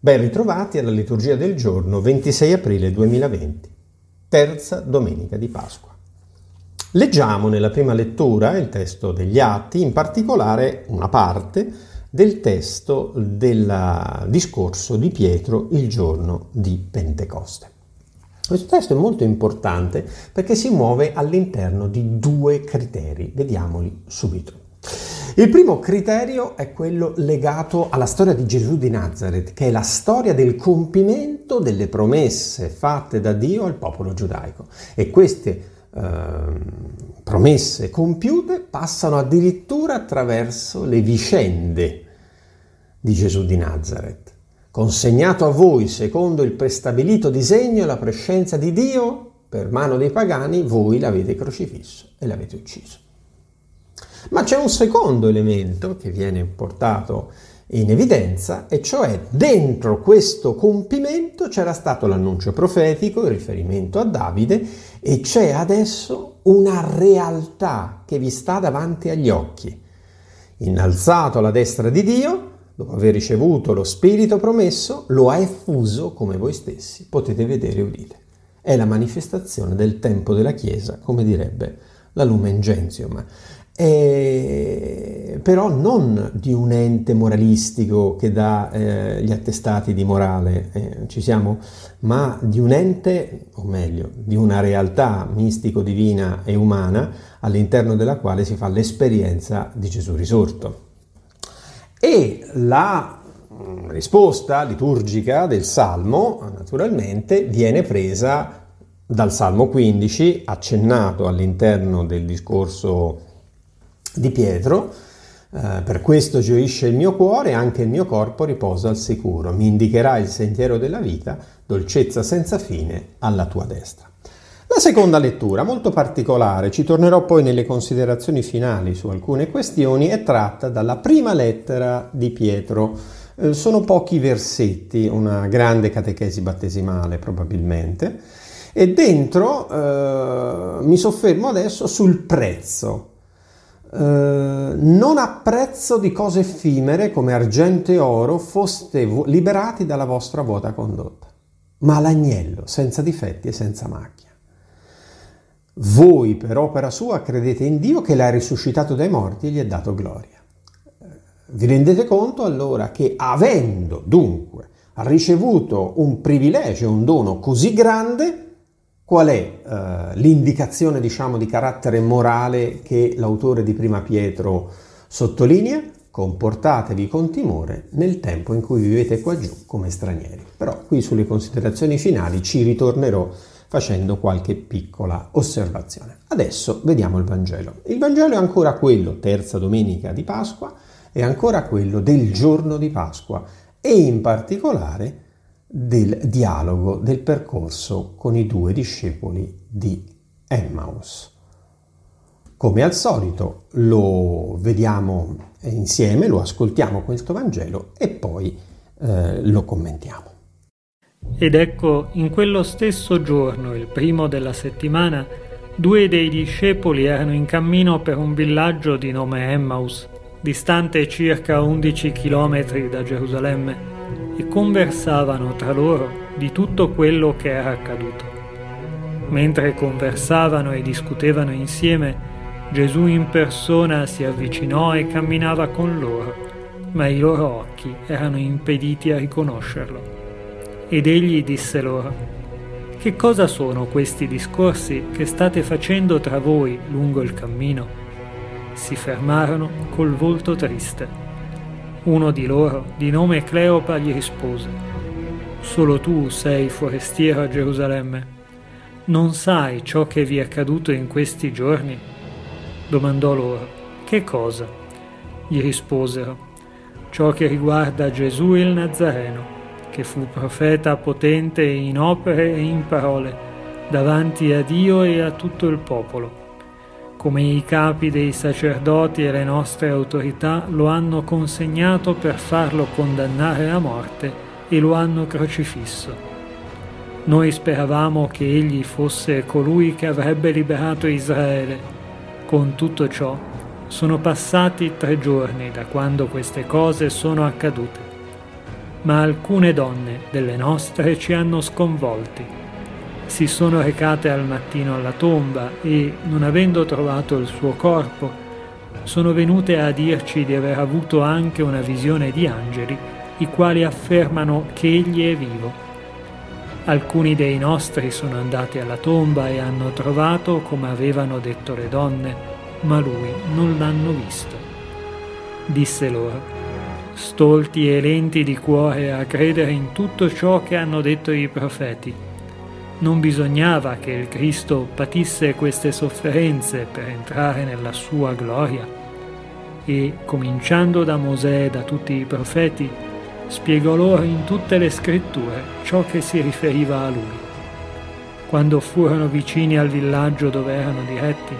Ben ritrovati alla liturgia del giorno 26 aprile 2020, terza domenica di Pasqua. Leggiamo nella prima lettura il testo degli Atti, in particolare una parte del testo del discorso di Pietro il giorno di Pentecoste. Questo testo è molto importante perché si muove all'interno di due criteri, vediamoli subito. Il primo criterio è quello legato alla storia di Gesù di Nazareth, che è la storia del compimento delle promesse fatte da Dio al popolo giudaico. E queste eh, promesse compiute passano addirittura attraverso le vicende di Gesù di Nazareth. Consegnato a voi secondo il prestabilito disegno e la prescenza di Dio, per mano dei pagani, voi l'avete crocifisso e l'avete ucciso. Ma c'è un secondo elemento che viene portato in evidenza, e cioè dentro questo compimento c'era stato l'annuncio profetico, il riferimento a Davide, e c'è adesso una realtà che vi sta davanti agli occhi. Innalzato alla destra di Dio, dopo aver ricevuto lo Spirito promesso, lo ha effuso come voi stessi potete vedere e udire. È la manifestazione del tempo della Chiesa, come direbbe la Lumen Gentium eh, però non di un ente moralistico che dà eh, gli attestati di morale, eh, ci siamo, ma di un ente, o meglio, di una realtà mistico-divina e umana all'interno della quale si fa l'esperienza di Gesù risorto. E la mm, risposta liturgica del Salmo, naturalmente, viene presa dal Salmo 15, accennato all'interno del discorso di Pietro, eh, per questo gioisce il mio cuore e anche il mio corpo riposa al sicuro. Mi indicherà il sentiero della vita, dolcezza senza fine alla tua destra. La seconda lettura, molto particolare, ci tornerò poi nelle considerazioni finali su alcune questioni, è tratta dalla prima lettera di Pietro. Eh, sono pochi versetti, una grande catechesi battesimale probabilmente, e dentro eh, mi soffermo adesso sul prezzo eh, non a prezzo di cose effimere come argento e oro foste liberati dalla vostra vuota condotta, ma l'agnello senza difetti e senza macchia. Voi per opera sua credete in Dio che l'ha risuscitato dai morti e gli ha dato gloria. Eh, vi rendete conto allora che avendo dunque ricevuto un privilegio, un dono così grande, Qual è eh, l'indicazione, diciamo, di carattere morale che l'autore di Prima Pietro sottolinea? Comportatevi con timore nel tempo in cui vivete qua giù come stranieri. Però qui sulle considerazioni finali ci ritornerò facendo qualche piccola osservazione. Adesso vediamo il Vangelo. Il Vangelo è ancora quello, terza domenica di Pasqua, è ancora quello del giorno di Pasqua e in particolare del dialogo, del percorso con i due discepoli di Emmaus. Come al solito lo vediamo insieme, lo ascoltiamo questo Vangelo e poi eh, lo commentiamo. Ed ecco, in quello stesso giorno, il primo della settimana, due dei discepoli erano in cammino per un villaggio di nome Emmaus, distante circa 11 chilometri da Gerusalemme e conversavano tra loro di tutto quello che era accaduto. Mentre conversavano e discutevano insieme, Gesù in persona si avvicinò e camminava con loro, ma i loro occhi erano impediti a riconoscerlo. Ed egli disse loro, Che cosa sono questi discorsi che state facendo tra voi lungo il cammino? Si fermarono col volto triste. Uno di loro, di nome Cleopa, gli rispose, Solo tu sei forestiero a Gerusalemme. Non sai ciò che vi è accaduto in questi giorni? Domandò loro, Che cosa? Gli risposero, Ciò che riguarda Gesù il Nazareno, che fu profeta potente in opere e in parole, davanti a Dio e a tutto il popolo come i capi dei sacerdoti e le nostre autorità lo hanno consegnato per farlo condannare a morte e lo hanno crocifisso. Noi speravamo che egli fosse colui che avrebbe liberato Israele. Con tutto ciò, sono passati tre giorni da quando queste cose sono accadute. ma alcune donne delle nostre ci hanno sconvolti. Si sono recate al mattino alla tomba e, non avendo trovato il suo corpo, sono venute a dirci di aver avuto anche una visione di angeli, i quali affermano che egli è vivo. Alcuni dei nostri sono andati alla tomba e hanno trovato come avevano detto le donne, ma lui non l'hanno visto. Disse loro, stolti e lenti di cuore a credere in tutto ciò che hanno detto i profeti. Non bisognava che il Cristo patisse queste sofferenze per entrare nella sua gloria. E, cominciando da Mosè e da tutti i profeti, spiegò loro in tutte le scritture ciò che si riferiva a lui. Quando furono vicini al villaggio dove erano diretti,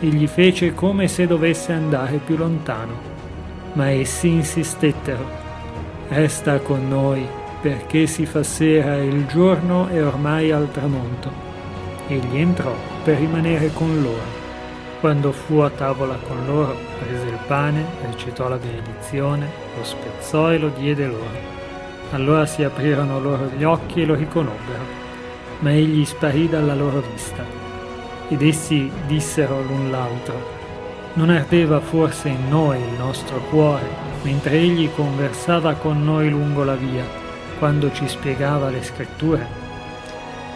egli fece come se dovesse andare più lontano ma essi insistettero. Resta con noi, perché si fa sera e il giorno è ormai al tramonto. Egli entrò per rimanere con loro. Quando fu a tavola con loro, prese il pane, recitò la benedizione, lo spezzò e lo diede loro. Allora si aprirono loro gli occhi e lo riconobbero, ma egli sparì dalla loro vista. Ed essi dissero l'un l'altro, non ardeva forse in noi il nostro cuore, mentre egli conversava con noi lungo la via, quando ci spiegava le scritture?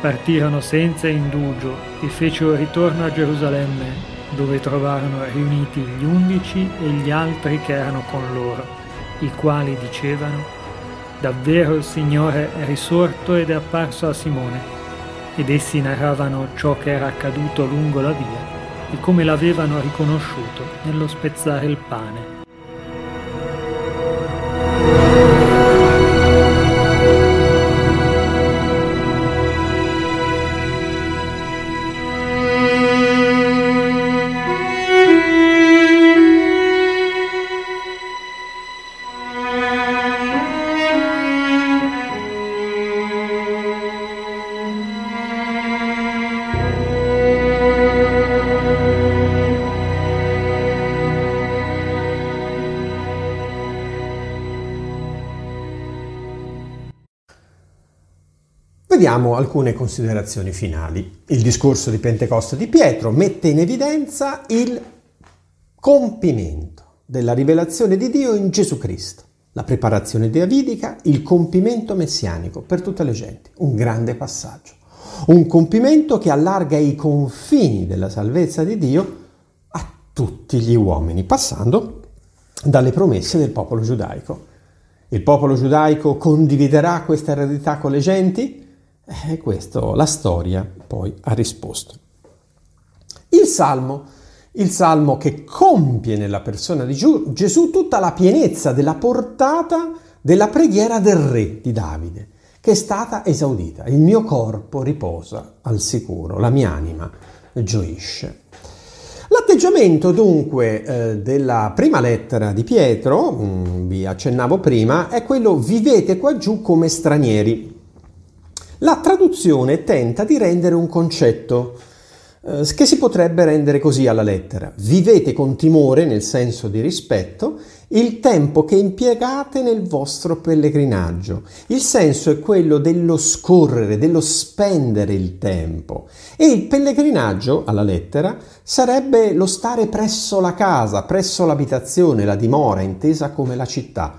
Partirono senza indugio e fecero ritorno a Gerusalemme, dove trovarono riuniti gli undici e gli altri che erano con loro, i quali dicevano, davvero il Signore è risorto ed è apparso a Simone, ed essi narravano ciò che era accaduto lungo la via e come l'avevano riconosciuto nello spezzare il pane. Vediamo alcune considerazioni finali. Il discorso di Pentecoste di Pietro mette in evidenza il compimento della rivelazione di Dio in Gesù Cristo, la preparazione davidica, il compimento messianico per tutte le genti. Un grande passaggio. Un compimento che allarga i confini della salvezza di Dio a tutti gli uomini, passando dalle promesse del popolo giudaico. Il popolo giudaico condividerà questa eredità con le genti? E eh, questo la storia poi ha risposto. Il Salmo, il Salmo che compie nella persona di Gesù tutta la pienezza della portata della preghiera del re di Davide, che è stata esaudita. Il mio corpo riposa al sicuro, la mia anima gioisce. L'atteggiamento dunque eh, della prima lettera di Pietro, mh, mm, vi accennavo prima, è quello vivete qua giù come stranieri. La traduzione tenta di rendere un concetto eh, che si potrebbe rendere così alla lettera. Vivete con timore, nel senso di rispetto, il tempo che impiegate nel vostro pellegrinaggio. Il senso è quello dello scorrere, dello spendere il tempo. E il pellegrinaggio, alla lettera, sarebbe lo stare presso la casa, presso l'abitazione, la dimora, intesa come la città.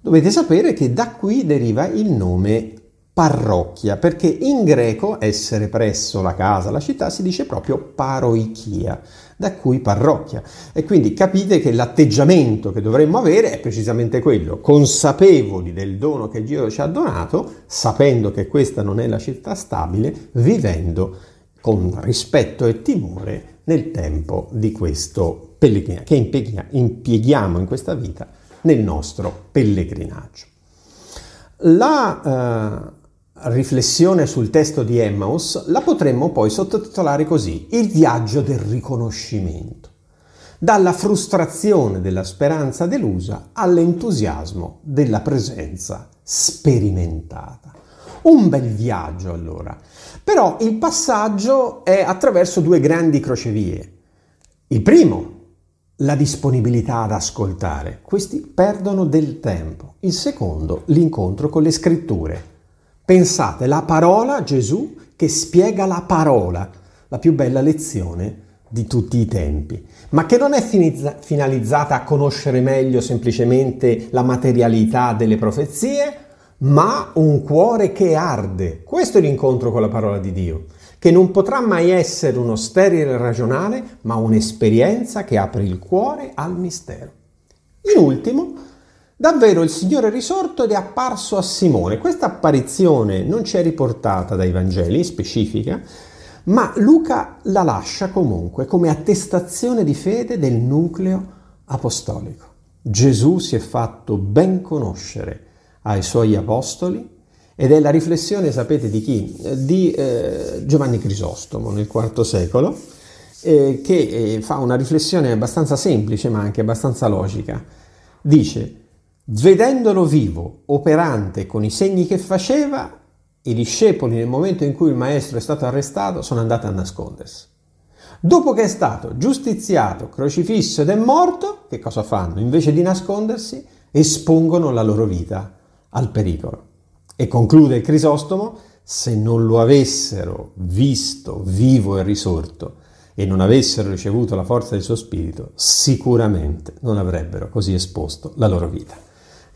Dovete sapere che da qui deriva il nome parrocchia, perché in greco essere presso la casa, la città, si dice proprio paroichia, da cui parrocchia. E quindi capite che l'atteggiamento che dovremmo avere è precisamente quello, consapevoli del dono che Dio ci ha donato, sapendo che questa non è la città stabile, vivendo con rispetto e timore nel tempo di questo pellegrinaggio, che impieghiamo in questa vita nel nostro pellegrinaggio. La, uh, riflessione sul testo di Emmaus la potremmo poi sottotitolare così, il viaggio del riconoscimento, dalla frustrazione della speranza delusa all'entusiasmo della presenza sperimentata. Un bel viaggio allora, però il passaggio è attraverso due grandi crocevie. Il primo, la disponibilità ad ascoltare, questi perdono del tempo. Il secondo, l'incontro con le scritture. Pensate, la parola Gesù che spiega la parola, la più bella lezione di tutti i tempi, ma che non è finalizzata a conoscere meglio semplicemente la materialità delle profezie, ma un cuore che arde. Questo è l'incontro con la parola di Dio, che non potrà mai essere uno sterile ragionale, ma un'esperienza che apre il cuore al mistero. In ultimo, davvero il Signore risorto ed è apparso a Simone. Questa apparizione non ci è riportata dai Vangeli, specifica, ma Luca la lascia comunque come attestazione di fede del nucleo apostolico. Gesù si è fatto ben conoscere ai suoi apostoli ed è la riflessione, sapete di chi? Di eh, Giovanni Crisostomo nel IV secolo, eh, che eh, fa una riflessione abbastanza semplice ma anche abbastanza logica. Dice, vedendolo vivo, operante con i segni che faceva, i discepoli nel momento in cui il maestro è stato arrestato sono andati a nascondersi. Dopo che è stato giustiziato, crocifisso ed è morto, che cosa fanno? Invece di nascondersi, espongono la loro vita al pericolo. E conclude Crisostomo, se non lo avessero visto vivo e risorto e non avessero ricevuto la forza del suo spirito, sicuramente non avrebbero così esposto la loro vita.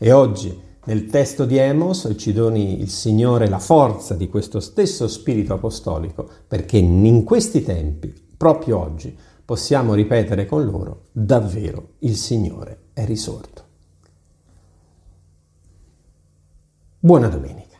E oggi nel testo di Emos ci doni il Signore la forza di questo stesso spirito apostolico perché in questi tempi, proprio oggi, possiamo ripetere con loro, davvero il Signore è risorto. Buona domenica.